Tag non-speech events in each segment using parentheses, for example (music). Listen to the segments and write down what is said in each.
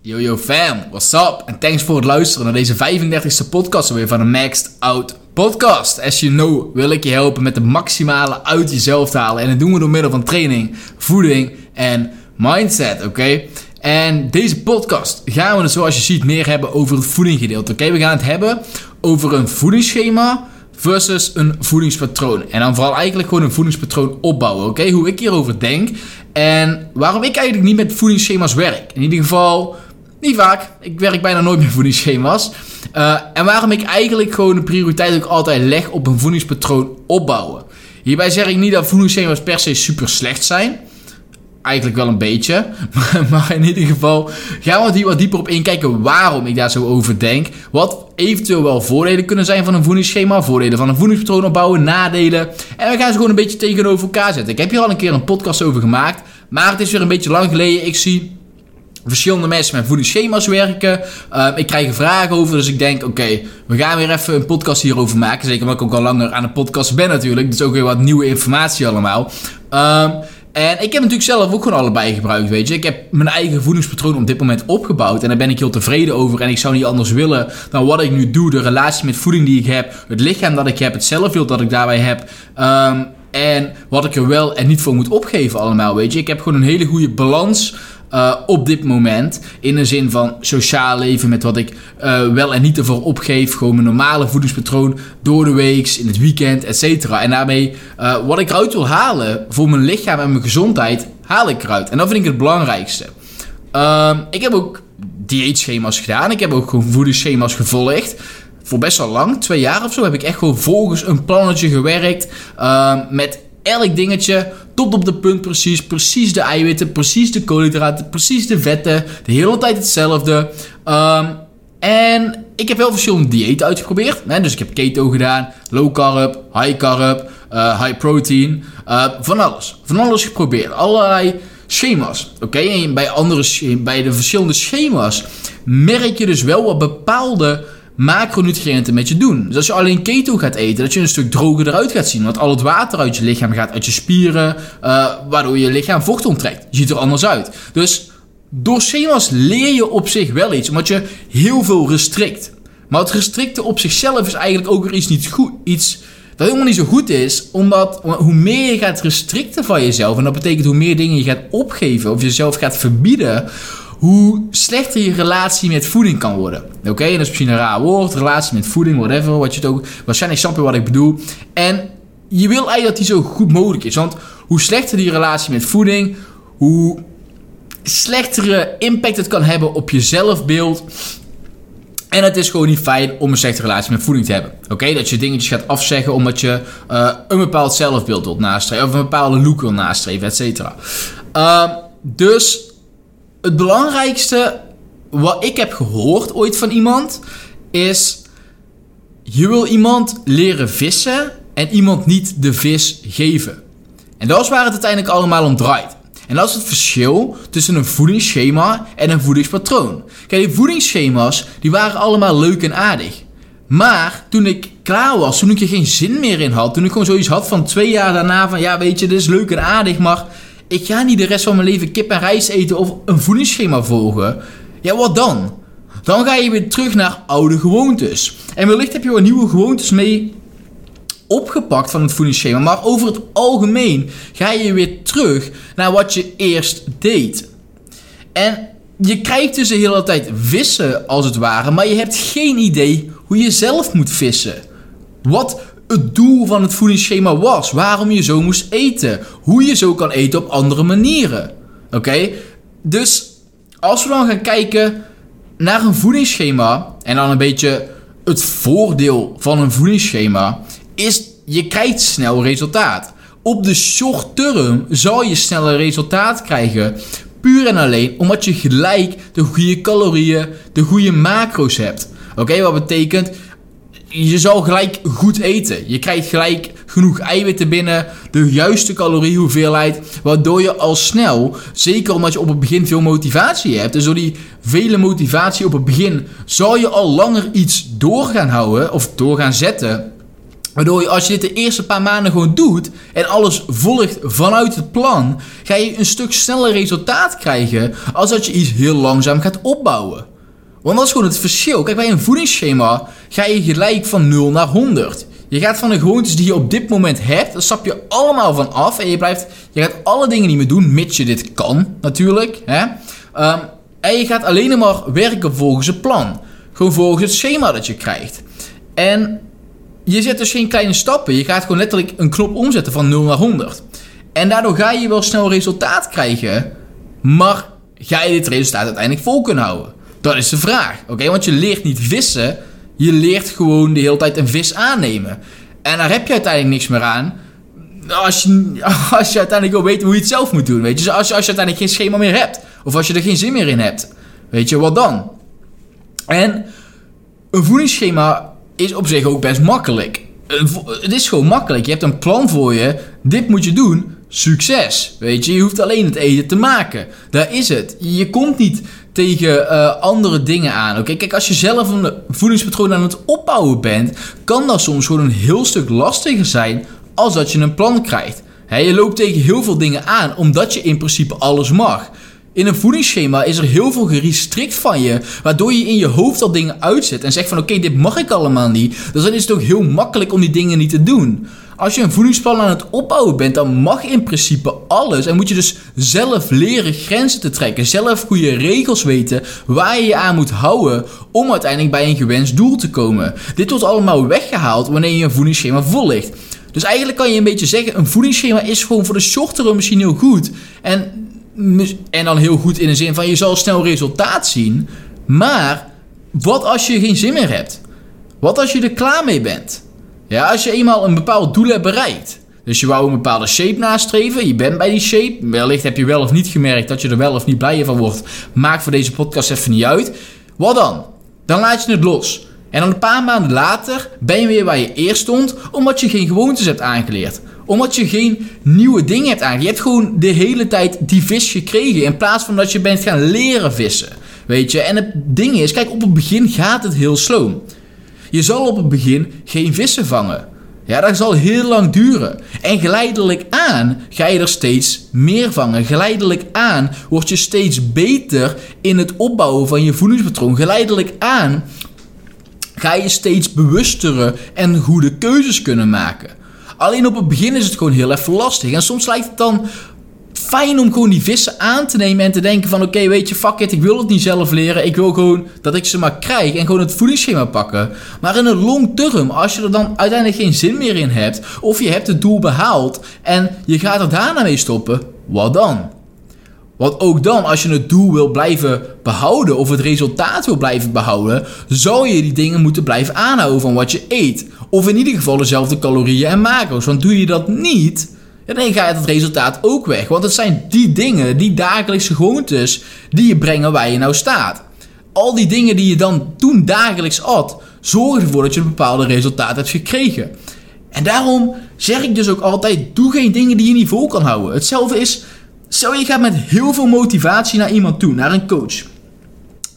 Yo yo fam, what's up? En thanks voor het luisteren naar deze 35e podcast weer van de Maxed Out Podcast. As you know wil ik je helpen met de maximale uit jezelf te halen. En dat doen we door middel van training, voeding en mindset, oké? En deze podcast gaan we het zoals je ziet meer hebben over het voedinggedeelte, oké? We gaan het hebben over een voedingsschema versus een voedingspatroon. En dan vooral eigenlijk gewoon een voedingspatroon opbouwen, oké? Hoe ik hierover denk en waarom ik eigenlijk niet met voedingsschema's werk. In ieder geval niet vaak. Ik werk bijna nooit met voedingsschema's. Uh, en waarom ik eigenlijk gewoon de prioriteit ook altijd leg op een voedingspatroon opbouwen. Hierbij zeg ik niet dat voedingsschema's per se super slecht zijn. Eigenlijk wel een beetje. (laughs) Maar in ieder geval gaan we hier wat dieper op inkijken waarom ik daar zo over denk. Wat eventueel wel voordelen kunnen zijn van een voedingsschema. Voordelen van een voedingspatroon opbouwen, nadelen. En we gaan ze gewoon een beetje tegenover elkaar zetten. Ik heb hier al een keer een podcast over gemaakt. Maar het is weer een beetje lang geleden. Ik zie verschillende mensen met voedingsschema's werken. Uh, ik krijg er vragen over, dus ik denk, oké, we gaan weer even een podcast hierover maken. Zeker omdat ik ook al langer aan de podcast ben natuurlijk. Dus ook weer wat nieuwe informatie allemaal. Uh, en ik heb natuurlijk zelf ook gewoon allebei gebruikt, weet je. Ik heb mijn eigen voedingspatroon op dit moment opgebouwd. En daar ben ik heel tevreden over. En ik zou niet anders willen dan wat ik nu doe. De relatie met voeding die ik heb. Het lichaam dat ik heb. Het zelfbeeld dat ik daarbij heb. Um, en wat ik er wel en niet voor moet opgeven allemaal, weet je. Ik heb gewoon een hele goede balans uh, op dit moment. In de zin van sociaal leven met wat ik uh, wel en niet ervoor opgeef. Gewoon mijn normale voedingspatroon door de week, in het weekend, et cetera. En daarmee uh, wat ik eruit wil halen voor mijn lichaam en mijn gezondheid, haal ik eruit. En dat vind ik het belangrijkste. Uh, ik heb ook dieetschema's gedaan. Ik heb ook gewoon voedingsschema's gevolgd voor best wel lang, twee jaar of zo, heb ik echt gewoon volgens een plannetje gewerkt. Uh, met elk dingetje tot op de punt precies. Precies de eiwitten, precies de koolhydraten, precies de vetten. De hele tijd hetzelfde. Um, en ik heb wel verschillende diëten uitgeprobeerd. Hè? Dus ik heb keto gedaan, low carb, high carb, uh, high protein. Uh, van alles. Van alles geprobeerd. Allerlei schema's. Oké, en bij, andere, bij de verschillende schema's merk je dus wel wat bepaalde macronutriënten met je doen. Dus als je alleen keto gaat eten, dat je een stuk droger eruit gaat zien. Want al het water uit je lichaam gaat, uit je spieren, uh, waardoor je lichaam vocht onttrekt. Je ziet er anders uit. Dus door schema's leer je op zich wel iets, omdat je heel veel restrict. Maar het restricten op zichzelf is eigenlijk ook weer iets niet goed. Iets dat helemaal niet zo goed is, omdat hoe meer je gaat restricten van jezelf, en dat betekent hoe meer dingen je gaat opgeven of jezelf gaat verbieden, hoe slechter je relatie met voeding kan worden. Oké, en dat is misschien een raar woord, relatie met voeding, whatever, wat je het ook... Waarschijnlijk snap je wat ik bedoel. En je wil eigenlijk dat die zo goed mogelijk is. Want hoe slechter die relatie met voeding, hoe slechtere impact het kan hebben op je zelfbeeld. En het is gewoon niet fijn om een slechte relatie met voeding te hebben. Oké, dat je dingetjes gaat afzeggen omdat je uh, een bepaald zelfbeeld wilt nastreven. Of een bepaalde look wil nastreven, et cetera. Uh, dus het belangrijkste wat ik heb gehoord ooit van iemand is: je wil iemand leren vissen en iemand niet de vis geven. En dat is waar het uiteindelijk allemaal om draait. En dat is het verschil tussen een voedingsschema en een voedingspatroon. Kijk, die voedingsschema's die waren allemaal leuk en aardig. Maar toen ik klaar was, toen ik er geen zin meer in had, toen ik gewoon zoiets had van twee jaar daarna van ja, weet je, dit is leuk en aardig, maar ik ga niet de rest van mijn leven kip en rijst eten of een voedingsschema volgen. Ja, wat dan? Dan ga je weer terug naar oude gewoontes. En wellicht heb je wel nieuwe gewoontes mee opgepakt van het voedingsschema. Maar over het algemeen ga je weer terug naar wat je eerst deed. En je krijgt dus de hele tijd vissen als het ware, maar je hebt geen idee hoe je zelf moet vissen. Wat het doel van het voedingsschema was. Waarom je zo moest eten. Hoe je zo kan eten op andere manieren. Oké? Dus als we dan gaan kijken naar een voedingsschema. En dan een beetje het voordeel van een voedingsschema. Is je krijgt snel resultaat. Op de short term zal je sneller resultaat krijgen. Puur en alleen omdat je gelijk de goede calorieën, de goede macro's hebt. Oké, wat betekent je zal gelijk goed eten. Je krijgt gelijk genoeg eiwitten binnen, de juiste caloriehoeveelheid, waardoor je al snel, zeker omdat je op het begin veel motivatie hebt, dus door die vele motivatie op het begin, zal je al langer iets door gaan houden of door gaan zetten. Waardoor je als je dit de eerste paar maanden gewoon doet en alles volgt vanuit het plan, ga je een stuk sneller resultaat krijgen als dat je iets heel langzaam gaat opbouwen. Want dat is gewoon het verschil. Kijk, bij een voedingsschema ga je gelijk van 0 naar 100. Je gaat van de gewoontes die je op dit moment hebt, daar stap je allemaal van af. En je, blijft, je gaat alle dingen niet meer doen, mits je dit kan, natuurlijk. Hè? Um, en je gaat alleen maar werken volgens het plan. Gewoon volgens het schema dat je krijgt. En je zet dus geen kleine stappen. Je gaat gewoon letterlijk een knop omzetten van 0 naar 100. En daardoor ga je wel snel resultaat krijgen. Maar ga je dit resultaat uiteindelijk vol kunnen houden? Dat is de vraag. Oké, want je leert niet vissen. Je leert gewoon de hele tijd een vis aannemen. En daar heb je uiteindelijk niks meer aan. Als je, (laughs) als je uiteindelijk wil weten hoe je het zelf moet doen. Weet je, als je, als je uiteindelijk geen schema meer hebt. Of als je er geen zin meer in hebt. Weet je, wat dan? En een voedingsschema is op zich ook best makkelijk. Het is gewoon makkelijk. Je hebt een plan voor je. Dit moet je doen. Succes. Weet je, je hoeft alleen het eten te maken. Daar is het. Je komt niet tegen uh, andere dingen aan. Oké, kijk, als je zelf een voedingspatroon aan het opbouwen bent, kan dat soms gewoon een heel stuk lastiger zijn als dat je een plan krijgt. je loopt tegen heel veel dingen aan, omdat je in principe alles mag. In een voedingsschema is er heel veel gerestrikt van je, waardoor je in je hoofd al dingen uitzet en zegt van oké, dit mag ik allemaal niet. Dus dan is het ook heel makkelijk om die dingen niet te doen. Als je een voedingsplan aan het opbouwen bent, dan mag in principe alles. En moet je dus zelf leren grenzen te trekken. Zelf goede regels weten waar je je aan moet houden om uiteindelijk bij een gewenst doel te komen. Dit wordt allemaal weggehaald wanneer je een voedingsschema volgt. Dus eigenlijk kan je een beetje zeggen, een voedingsschema is gewoon voor de short misschien heel goed. En en dan heel goed in de zin van je zal snel resultaat zien. Maar wat als je geen zin meer hebt? Wat als je er klaar mee bent? Ja, als je eenmaal een bepaald doel hebt bereikt. Dus je wou een bepaalde shape nastreven. Je bent bij die shape. Wellicht heb je wel of niet gemerkt dat je er wel of niet blij van wordt. Maakt voor deze podcast even niet uit. Wat dan? Dan laat je het los. En dan een paar maanden later ben je weer waar je eerst stond, omdat je geen gewoontes hebt aangeleerd omdat je geen nieuwe dingen hebt aangeleerd. Je hebt gewoon de hele tijd die vis gekregen. In plaats van dat je bent gaan leren vissen. Weet je? En het ding is, kijk, op het begin gaat het heel sloom. Je zal op het begin geen vissen vangen. Ja, dat zal heel lang duren. En geleidelijk aan ga je er steeds meer vangen. Geleidelijk aan word je steeds beter in het opbouwen van je voedingspatroon. Geleidelijk aan ga je steeds bewustere en goede keuzes kunnen maken. Alleen op het begin is het gewoon heel even lastig. En soms lijkt het dan fijn om gewoon die vissen aan te nemen en te denken van oké, weet je, fuck it, ik wil het niet zelf leren. Ik wil gewoon dat ik ze maar krijg en gewoon het voedingsschema pakken. Maar in een long term, als je er dan uiteindelijk geen zin meer in hebt, of je hebt het doel behaald en je gaat er daarna mee stoppen, wat dan? Want ook dan, als je het doel wil blijven behouden of het resultaat wil blijven behouden, zou je die dingen moeten blijven aanhouden van wat je eet. Of in ieder geval dezelfde calorieën en macro's. Want doe je dat niet, dan gaat het resultaat ook weg. Want het zijn die dingen, die dagelijkse gewoontes, die je brengen waar je nou staat. Al die dingen die je dan toen dagelijks at, zorgen ervoor dat je een bepaalde resultaat hebt gekregen. En daarom zeg ik dus ook altijd: doe geen dingen die je niet vol kan houden. Hetzelfde is Stel je gaat met heel veel motivatie naar iemand toe, naar een coach.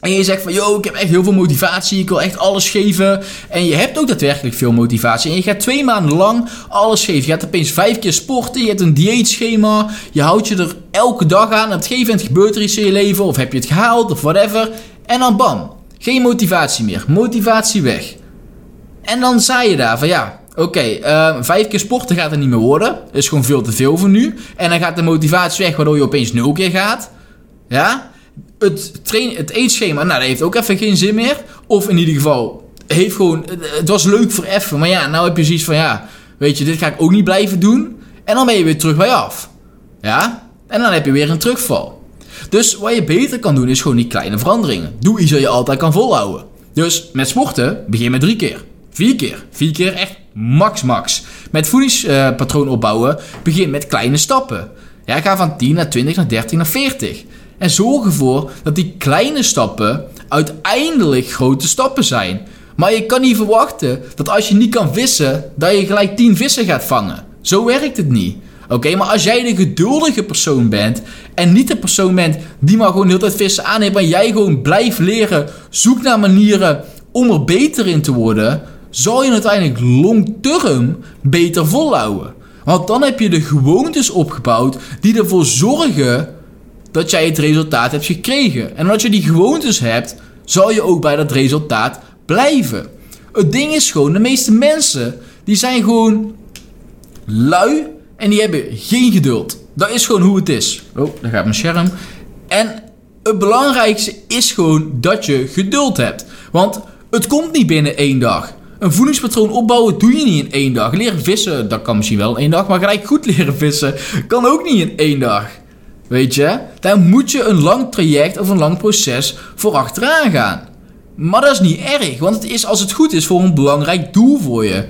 En je zegt van, yo, ik heb echt heel veel motivatie, ik wil echt alles geven. En je hebt ook daadwerkelijk veel motivatie. En je gaat twee maanden lang alles geven. Je gaat opeens vijf keer sporten, je hebt een dieetschema. Je houdt je er elke dag aan. Op het gegeven moment gebeurt er iets in je leven, of heb je het gehaald, of whatever. En dan bam, geen motivatie meer. Motivatie weg. En dan zei je daar van, ja, Oké, ehm, vijf keer sporten gaat er niet meer worden. Is gewoon veel te veel voor nu. En dan gaat de motivatie weg, waardoor je opeens nul keer gaat. Ja? Het, train, het eetschema, nou, dat heeft ook even geen zin meer. Of in ieder geval, heeft gewoon, het was leuk voor even. Maar ja, nou heb je zoiets van, ja, weet je, dit ga ik ook niet blijven doen. En dan ben je weer terug bij af. Ja? En dan heb je weer een terugval. Dus wat je beter kan doen, is gewoon die kleine veranderingen. Doe iets wat je altijd kan volhouden. Dus met sporten, begin met drie keer. Vier keer. Vier keer echt max max. Met voedingspatroon opbouwen begin met kleine stappen. Ja, ga van 10 naar 20 naar 30 naar 40. En zorg ervoor dat die kleine stappen uiteindelijk grote stappen zijn. Maar je kan niet verwachten dat als je niet kan vissen, dat je gelijk 10 vissen gaat vangen. Zo werkt het niet. Oké, maar als jij de geduldige persoon bent en niet de persoon bent die maar gewoon heel tijd vissen aanneemt, maar jij gewoon blijft leren, zoek naar manieren om er beter in te worden, zal je uiteindelijk long term beter volhouden. Want dan heb je de gewoontes opgebouwd die ervoor zorgen dat jij het resultaat hebt gekregen. En omdat je die gewoontes hebt, zal je ook bij dat resultaat blijven. Het ding is gewoon, de meeste mensen die zijn gewoon lui en die hebben geen geduld. Dat is gewoon hoe het is. Oh, daar gaat mijn scherm. En het belangrijkste is gewoon dat je geduld hebt. Want het komt niet binnen één dag. Een voedingspatroon opbouwen doe je niet in één dag. Leren vissen, dat kan misschien wel in één dag. Maar gelijk goed leren vissen kan ook niet in één dag. Weet je? Daar moet je een lang traject of een lang proces voor achteraan gaan. Maar dat is niet erg, want het is als het goed is voor een belangrijk doel voor je.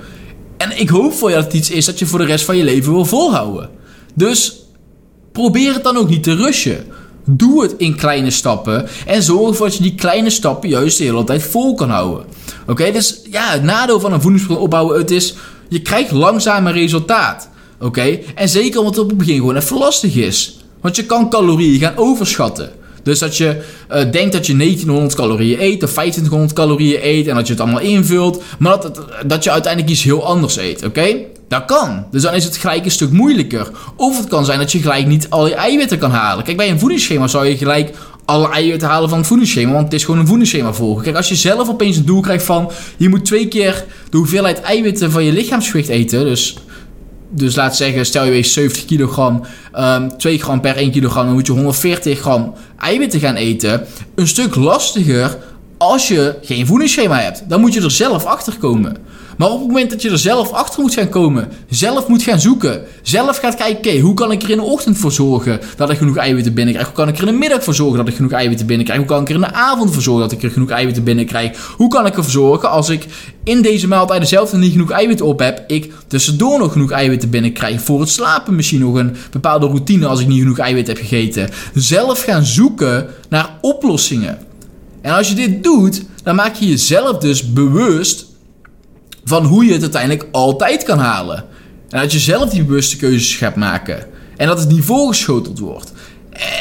En ik hoop voor je dat het iets is dat je voor de rest van je leven wil volhouden. Dus probeer het dan ook niet te rushen. Doe het in kleine stappen en zorg ervoor dat je die kleine stappen juist de hele tijd vol kan houden. Oké, dus ja, het nadeel van een voedingsplan opbouwen, het is, je krijgt langzaam een resultaat. Oké, en zeker omdat het op het begin gewoon even lastig is. Want je kan calorieën gaan overschatten. Dus dat je uh, denkt dat je 1900 calorieën eet of 2500 calorieën eet en dat je het allemaal invult, maar dat, dat je uiteindelijk iets heel anders eet, oké? Dat kan. Dus dan is het gelijk een stuk moeilijker. Of het kan zijn dat je gelijk niet al je eiwitten kan halen. Kijk, bij een voedingsschema zou je gelijk alle eiwitten halen van het voedingsschema, want het is gewoon een voedingsschema volgen. Kijk, als je zelf opeens een doel krijgt van je moet twee keer de hoeveelheid eiwitten van je lichaamsgewicht eten, dus dus laat zeggen, stel je weegt 70 kilogram, um, 2 gram per 1 kilogram, dan moet je 140 gram eiwitten gaan eten. Een stuk lastiger als je geen voedingsschema hebt. Dan moet je er zelf achter komen. Maar op het moment dat je er zelf achter moet gaan komen, zelf moet gaan zoeken, zelf gaat kijken, hoe kan ik er in de ochtend voor zorgen dat ik genoeg eiwitten binnenkrijg? Hoe kan ik er in de middag voor zorgen dat ik genoeg eiwitten binnenkrijg? Hoe kan ik er in de avond voor zorgen dat ik er genoeg eiwitten binnenkrijg? Hoe kan ik ervoor zorgen als ik in deze maaltijd zelf niet genoeg eiwitten op heb, ik tussendoor nog genoeg eiwitten binnenkrijg? Voor het slapen misschien nog een bepaalde routine als ik niet genoeg eiwitten heb gegeten. Zelf gaan zoeken naar oplossingen. En als je dit doet, dan maak je jezelf dus bewust van hoe je het uiteindelijk altijd kan halen. En dat je zelf die bewuste keuzes gaat maken. En dat het niet voorgeschoteld wordt.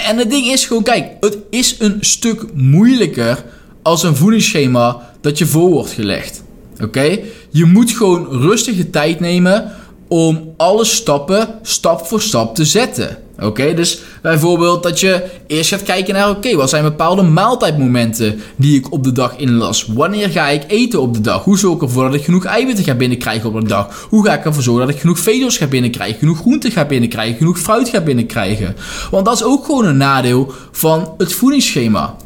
En het ding is gewoon, kijk, het is een stuk moeilijker als een voedingsschema dat je voor wordt gelegd. Oké? Je moet gewoon rustige tijd nemen om alle stappen stap voor stap te zetten. Oké, dus bijvoorbeeld dat je eerst gaat kijken naar, oké, wat zijn bepaalde maaltijdmomenten die ik op de dag inlas? Wanneer ga ik eten op de dag? Hoe zorg ik ervoor dat ik genoeg eiwitten ga binnenkrijgen op de dag? Hoe ga ik ervoor zorgen dat ik genoeg vezels ga binnenkrijgen, genoeg groenten ga binnenkrijgen, genoeg fruit ga binnenkrijgen? Want dat is ook gewoon een nadeel van het voedingsschema.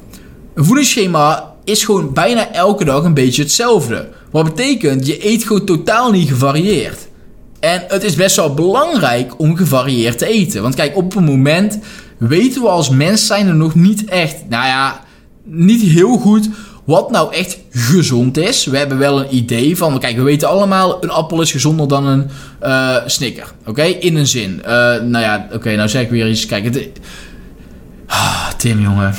Een voedingsschema is gewoon bijna elke dag een beetje hetzelfde. Wat betekent, je eet gewoon totaal niet gevarieerd. En het is best wel belangrijk om gevarieerd te eten. Want kijk, op een moment weten we als mens zijn er nog niet echt, nou ja, niet heel goed wat nou echt gezond is. We hebben wel een idee van, kijk, we weten allemaal, een appel is gezonder dan een uh, snicker. Oké, in een zin. Uh, nou ja, oké, nou zeg ik weer iets. Kijk. Ah, Tim, jongen.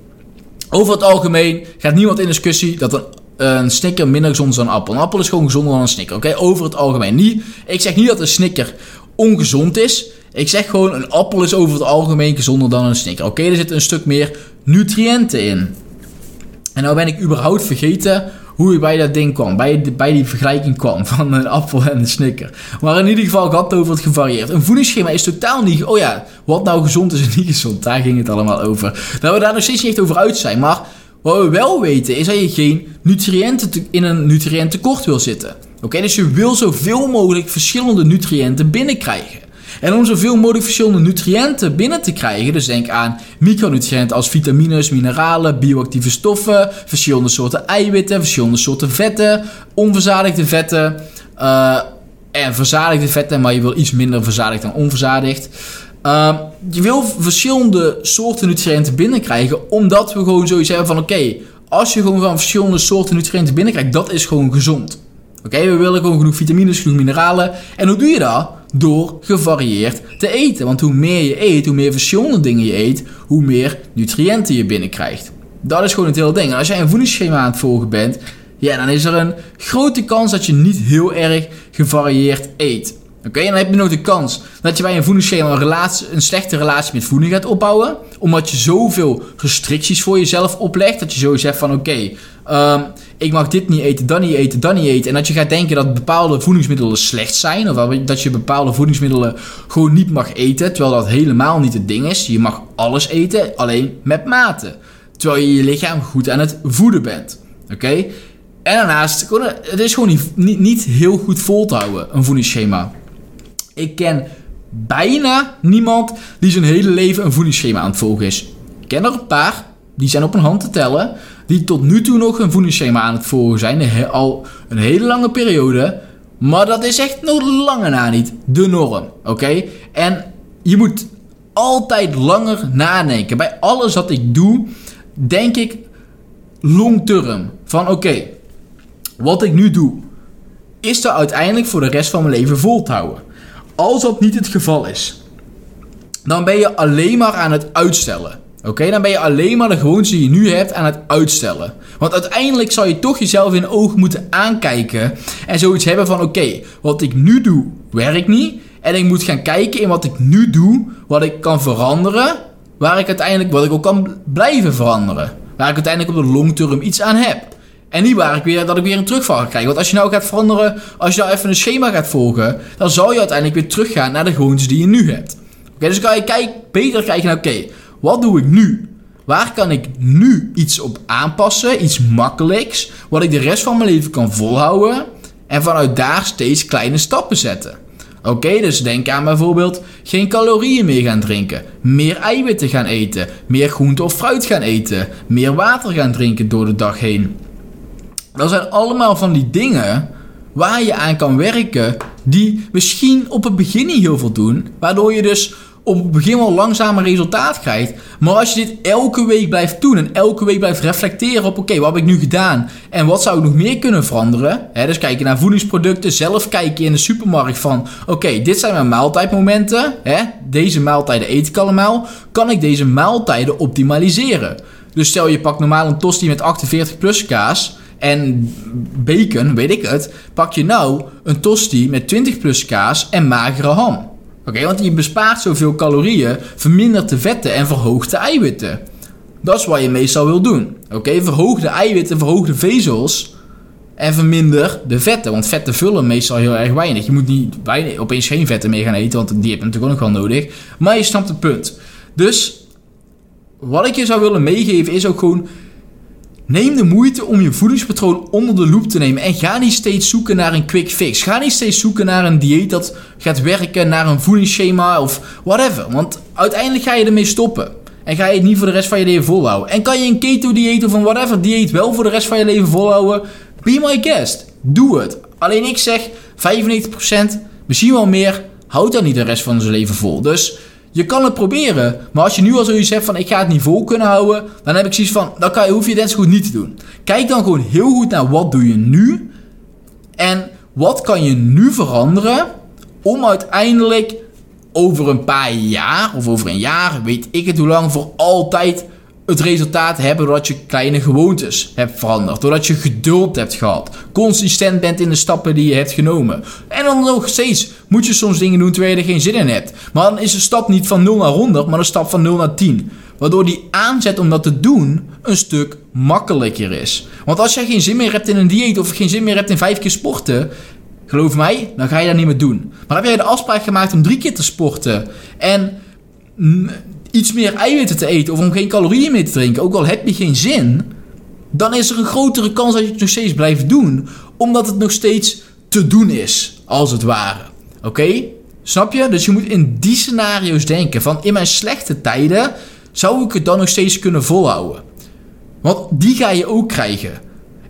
(laughs) Over het algemeen gaat niemand in discussie dat een een snicker minder gezond is dan een appel. Een appel is gewoon gezonder dan een snicker, oké? Over het algemeen. Niet, ik zeg niet dat een snicker ongezond is. Ik zeg gewoon, een appel is over het algemeen gezonder dan een snicker. Oké, er zitten een stuk meer nutriënten in. En nou ben ik überhaupt vergeten hoe ik bij dat ding kwam. Bij, bij die vergelijking kwam (laughs) van een appel en een snicker. Maar in ieder geval, ik had het over het gevarieerd. Een voedingsschema is totaal niet... Oh ja, wat nou gezond is en niet gezond. Daar ging het allemaal over. Dat we daar nog steeds niet echt over uit zijn. Maar wat we wel weten is dat je geen nutriënten in een nutriëntentekort wil zitten. Oké, dus je wil zoveel mogelijk verschillende nutriënten binnenkrijgen. En om zoveel mogelijk verschillende nutriënten binnen te krijgen, dus denk aan micronutriënten als vitamines, mineralen, bioactieve stoffen, verschillende soorten eiwitten, verschillende soorten vetten, onverzadigde vetten uh, en verzadigde vetten, maar je wil iets minder verzadigd dan onverzadigd. Uh, je wil verschillende soorten nutriënten binnenkrijgen, omdat we gewoon zoiets hebben van: oké, als je gewoon van verschillende soorten nutriënten binnenkrijgt, dat is gewoon gezond. Oké, we willen gewoon genoeg vitamines, genoeg mineralen. En hoe doe je dat? Door gevarieerd te eten. Want hoe meer je eet, hoe meer verschillende dingen je eet, hoe meer nutriënten je binnenkrijgt. Dat is gewoon het hele ding. En als jij een voedingsschema aan het volgen bent, ja, dan is er een grote kans dat je niet heel erg gevarieerd eet. Oké, en dan heb je nog de kans dat je bij een voedingsschema een, relatie, een slechte relatie met voeding gaat opbouwen. Omdat je zoveel restricties voor jezelf oplegt. Dat je zo zegt van oké, ehm, ik mag dit niet eten, dan niet eten, dan niet eten. En dat je gaat denken dat bepaalde voedingsmiddelen slecht zijn. Of dat je bepaalde voedingsmiddelen gewoon niet mag eten. Terwijl dat helemaal niet het ding is. Je mag alles eten, alleen met mate. Terwijl je je lichaam goed aan het voeden bent. Oké? En daarnaast, het is gewoon niet, niet, niet heel goed vol te houden, een voedingsschema. Ik ken bijna niemand die zijn hele leven een voedingsschema aan het volgen is. Ik ken er een paar, die zijn op een hand te tellen, die tot nu toe nog een voedingsschema aan het volgen zijn. Al een hele lange periode. Maar dat is echt nog lange na niet de norm. Oké? En je moet altijd langer nadenken. Bij alles wat ik doe, denk ik long term. Van oké, wat ik nu doe, is er uiteindelijk voor de rest van mijn leven vol te houden. Als dat niet het geval is, dan ben je alleen maar aan het uitstellen. Oké, dan ben je alleen maar de gewoontes die je nu hebt aan het uitstellen. Want uiteindelijk zal je toch jezelf in ogen moeten aankijken en zoiets hebben van: oké, wat ik nu doe werkt niet. En ik moet gaan kijken in wat ik nu doe, wat ik kan veranderen, waar ik uiteindelijk, wat ik ook kan blijven veranderen. Waar ik uiteindelijk op de long term iets aan heb. En niet waar ik weer, dat ik weer een terugval ga krijgen. Want als je nou gaat veranderen, als je nou even een schema gaat volgen, dan zal je uiteindelijk weer teruggaan naar de gewoontes die je nu hebt. Oké, dus kan je kijk, beter kijken naar, oké, wat doe ik nu? Waar kan ik nu iets op aanpassen, iets makkelijks, wat ik de rest van mijn leven kan volhouden en vanuit daar steeds kleine stappen zetten. Oké, dus denk aan bijvoorbeeld geen calorieën meer gaan drinken, meer eiwitten gaan eten, meer groente of fruit gaan eten, meer water gaan drinken door de dag heen. Dat zijn allemaal van die dingen waar je aan kan werken, die misschien op het begin niet heel veel doen, waardoor je dus op het begin wel langzamer resultaat krijgt. Maar als je dit elke week blijft doen en elke week blijft reflecteren op: oké, wat heb ik nu gedaan en wat zou ik nog meer kunnen veranderen? Hè, dus kijken naar voedingsproducten, zelf kijken in de supermarkt van: oké, dit zijn mijn maaltijdmomenten. Hè, deze maaltijden eet ik allemaal. Kan ik deze maaltijden optimaliseren? Dus stel je pakt normaal een tosti met 48 plus kaas en bacon, weet ik het, pak je nou een tosti met 20 plus kaas en magere ham. Oké, want je bespaart zoveel calorieën, vermindert de vetten en verhoogt de eiwitten. Dat is wat je meestal wil doen. Oké, verhoog de eiwitten, verhoog de vezels en verminder de vetten. Want vetten vullen meestal heel erg weinig. Je moet niet opeens geen vetten meer gaan eten, want die heb je natuurlijk ook nog wel nodig. Maar je snapt het punt. Dus wat ik je zou willen meegeven is ook gewoon Neem de moeite om je voedingspatroon onder de loep te nemen en ga niet steeds zoeken naar een quick fix. Ga niet steeds zoeken naar een dieet dat gaat werken, naar een voedingsschema of whatever. Want uiteindelijk ga je ermee stoppen. En ga je het niet voor de rest van je leven volhouden. En kan je een keto-dieet of een whatever dieet wel voor de rest van je leven volhouden? Be my guest. Doe het. Alleen ik zeg 95%, misschien wel meer, houd dat niet de rest van zijn leven vol. Dus je kan het proberen, maar als je nu al zoiets hebt van ik ga het niveau kunnen houden, dan heb ik zoiets van, dan kan je, hoef je het goed niet te doen. Kijk dan gewoon heel goed naar wat doe je nu en wat kan je nu veranderen om uiteindelijk over een paar jaar of over een jaar, weet ik het hoe lang, voor altijd het resultaat hebben doordat je kleine gewoontes hebt veranderd. Doordat je geduld hebt gehad. Consistent bent in de stappen die je hebt genomen. En dan nog steeds moet je soms dingen doen terwijl je er geen zin in hebt. Maar dan is de stap niet van 0 naar 100, maar een stap van 0 naar 10. Waardoor die aanzet om dat te doen een stuk makkelijker is. Want als jij geen zin meer hebt in een dieet of geen zin meer hebt in vijf keer sporten, geloof mij, dan ga je dat niet meer doen. Maar heb jij de afspraak gemaakt om drie keer te sporten en iets meer eiwitten te eten of om geen calorieën meer te drinken, ook al heb je geen zin, dan is er een grotere kans dat je het nog steeds blijft doen, omdat het nog steeds te doen is, als het ware. Oké? Snap je? Dus je moet in die scenario's denken van in mijn slechte tijden zou ik het dan nog steeds kunnen volhouden. Want die ga je ook krijgen.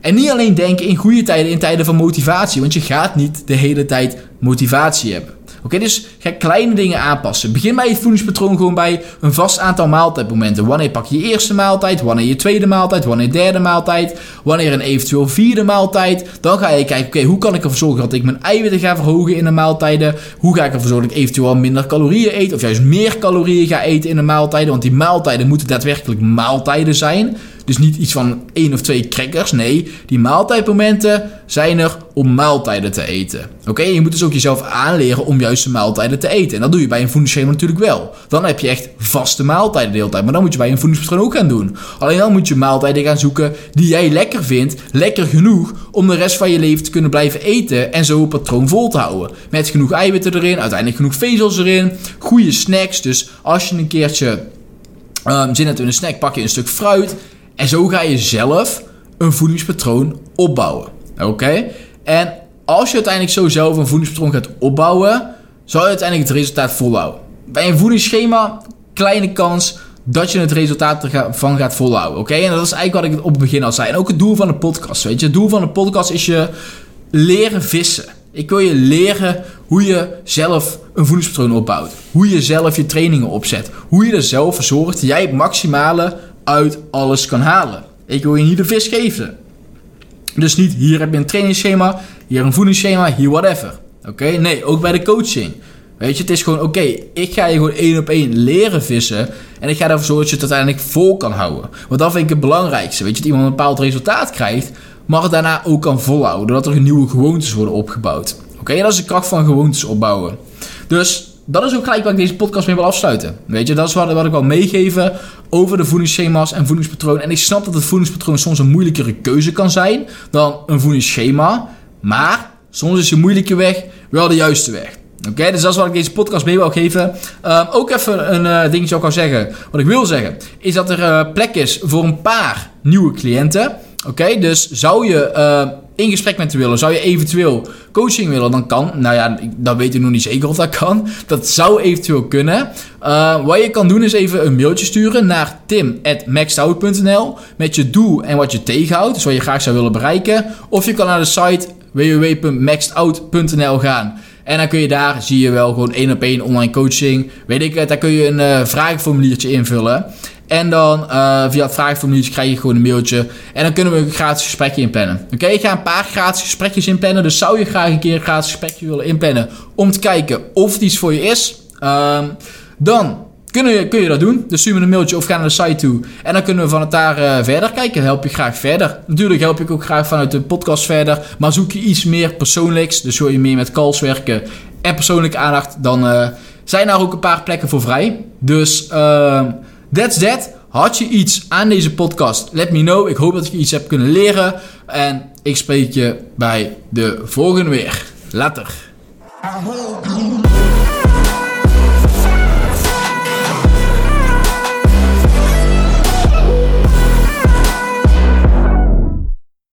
En niet alleen denken in goede tijden, in tijden van motivatie, want je gaat niet de hele tijd motivatie hebben. Oké, dus ga kleine dingen aanpassen. Begin bij je voedingspatroon gewoon bij een vast aantal maaltijdmomenten. Wanneer pak je je eerste maaltijd? Wanneer je tweede maaltijd? Wanneer derde maaltijd? Wanneer een eventueel vierde maaltijd? Dan ga je kijken, oké, hoe kan ik ervoor zorgen dat ik mijn eiwitten ga verhogen in de maaltijden? Hoe ga ik ervoor zorgen dat ik eventueel minder calorieën eet? Of juist meer calorieën ga eten in de maaltijden? Want die maaltijden moeten daadwerkelijk maaltijden zijn. Dus niet iets van één of twee crackers. Nee, die maaltijdmomenten zijn er om maaltijden te eten. Oké, je moet dus ook jezelf aanleren om juiste maaltijden te eten. En dat doe je bij een voedingsschema natuurlijk wel. Dan heb je echt vaste maaltijden de hele tijd. Maar dan moet je bij een voedingspatroon ook gaan doen. Alleen dan moet je maaltijden gaan zoeken die jij lekker vindt. Lekker genoeg om de rest van je leven te kunnen blijven eten. En zo een patroon vol te houden. Met genoeg eiwitten erin, uiteindelijk genoeg vezels erin. Goede snacks. Dus als je een keertje um, zin hebt in een snack, pak je een stuk fruit. En zo ga je zelf een voedingspatroon opbouwen. Oké? En als je uiteindelijk zo zelf een voedingspatroon gaat opbouwen, zal je uiteindelijk het resultaat volhouden. Bij een voedingsschema, kleine kans dat je het resultaat ervan gaat volhouden. Oké? En dat is eigenlijk wat ik op het begin al zei. En ook het doel van de podcast. Weet je, het doel van de podcast is je leren vissen. Ik wil je leren hoe je zelf een voedingspatroon opbouwt. Hoe je zelf je trainingen opzet. Hoe je er zelf voor zorgt dat jij het maximale uit alles kan halen. Ik wil je niet de vis geven. Dus niet hier heb je een trainingsschema, hier een voedingsschema, hier whatever. Oké? Nee, ook bij de coaching. Weet je, het is gewoon oké, ik ga je gewoon één op één leren vissen. En ik ga ervoor zorgen dat je het uiteindelijk vol kan houden. Want dat vind ik het belangrijkste. Weet je, dat iemand een bepaald resultaat krijgt, maar het daarna ook kan volhouden. Doordat er nieuwe gewoontes worden opgebouwd. Oké, dat is de kracht van gewoontes opbouwen. Dus dat is ook gelijk waar ik deze podcast mee wil afsluiten. Weet je, dat is wat, ik wil meegeven over de voedingsschema's en voedingspatroon. En ik snap dat het voedingspatroon soms een moeilijkere keuze kan zijn dan een voedingsschema. Maar soms is de moeilijke weg wel de juiste weg. Oké, dus dat is wat ik deze podcast mee wil geven. Um, ook even een uh, dingetje ook kan zeggen. Wat ik wil zeggen, is dat er uh, plek is voor een paar nieuwe cliënten. Oké, dus zou je uh, in gesprek met te willen, zou je eventueel coaching willen, dan kan. Nou ja, dat weet ik nog niet zeker of dat kan. (laughs) Dat zou eventueel kunnen. Uh, wat je kan doen is even een mailtje sturen naar tim.maxedout.nl met je doel en wat je tegenhoudt, dus wat je graag zou willen bereiken. Of je kan naar de site www.maxedout.nl gaan. En dan kun je daar, zie je wel, gewoon één op één online coaching. Weet ik het, daar kun je een uh, vragenformuliertje invullen. En dan uh, via het vragenformuliertje krijg je gewoon een mailtje. En dan kunnen we een gratis gesprekje inplannen. Oké, ik ga een paar gratis gesprekjes inplannen. Dus zou je graag een keer een gratis gesprekje willen inplannen om te kijken of het iets voor je is. Uh, dan kun je, kun je dat doen. Dus stuur me een mailtje of ga naar de site toe. En dan kunnen we van het daar uh, verder kijken. Help je graag verder. Natuurlijk help ik ook graag vanuit de podcast verder. Maar zoek je iets meer persoonlijks. Dus wil je meer met calls werken en persoonlijke aandacht. Dan uh, zijn daar ook een paar plekken voor vrij. Dus uh, that's that. Had je iets aan deze podcast? Let me know. Ik hoop dat je iets hebt kunnen leren. En ik spreek je bij de volgende weer. Later.